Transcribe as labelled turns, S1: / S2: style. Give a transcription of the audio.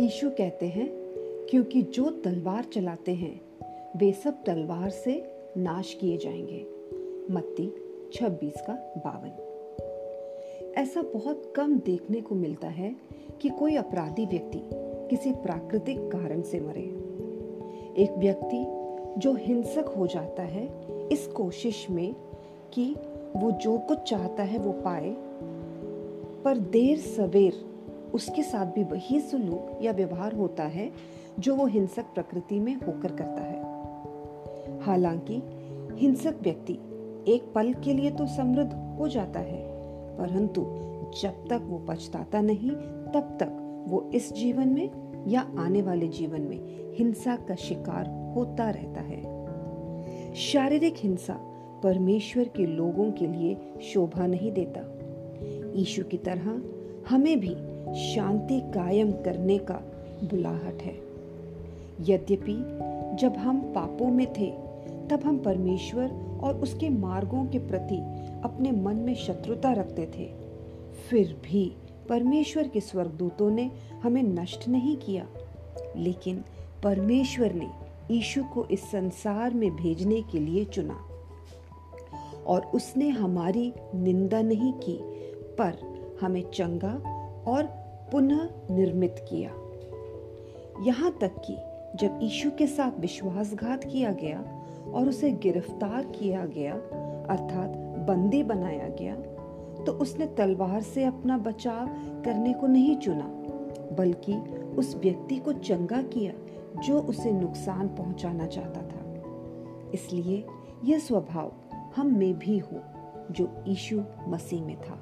S1: Issue कहते हैं, क्योंकि जो तलवार चलाते हैं, वे सब तलवार से नाश किए जाएँगे। मत्ती 26 का बावन। ऐसा बहुत कम देखने को मिलता है कि कोई अपराधी व्यक्ति किसी प्राकृतिक कारण से मरे। एक व्यक्ति जो हिंसक हो जाता है, इस कोशिश में कि वो जो कुछ चाहता है वो पाए, पर देर सवेर उसके साथ भी वही सुलूक या व्यवहार होता है जो वो हिंसक प्रकृति में होकर करता है। हालाँकि, हिंसक व्यक्ति एक पल के लिए तो समृद्ध हो जाता है, परंतु जब तक वो पछताता नहीं, तब तक वो इस जीवन में या आने वाले जीवन में हिंसा का शिकार होता रहता है। शारीरिक हिंसा परमेश्वर के लोगों के लिए शोभा नहीं देता। ईशु की तरह हमें भी शांति कायम करने का बुलाहट है। यद्यपि जब हम पापों में थे, तब हम परमेश्वर और उसके मार्गों के प्रति अपने मन में शत्रुता रखते थे। फिर भी परमेश्वर के स्वर्गदूतों ने हमें नष्ट नहीं किया, लेकिन परमेश्वर ने यीशु को इस संसार में भेजने के लिए चुना। और उसने हमारी निंदा नहीं की, पर हमें चंगा और पुनः निर्मित किया। यहाँ तक कि जब यीशु के साथ विश्वासघात किया गया और उसे गिरफ़्तार किया गया, अर्थात बंदी बनाया गया तो उसने तलवार से अपना बचाव करने को नहीं चुना, बल्कि उस व्यक्ति को चंगा किया जो उसे नुकसान पहुंचाना चाहता था। इसलिए यह स्वभाव हम में भी हो जो यीशु मसीह में था।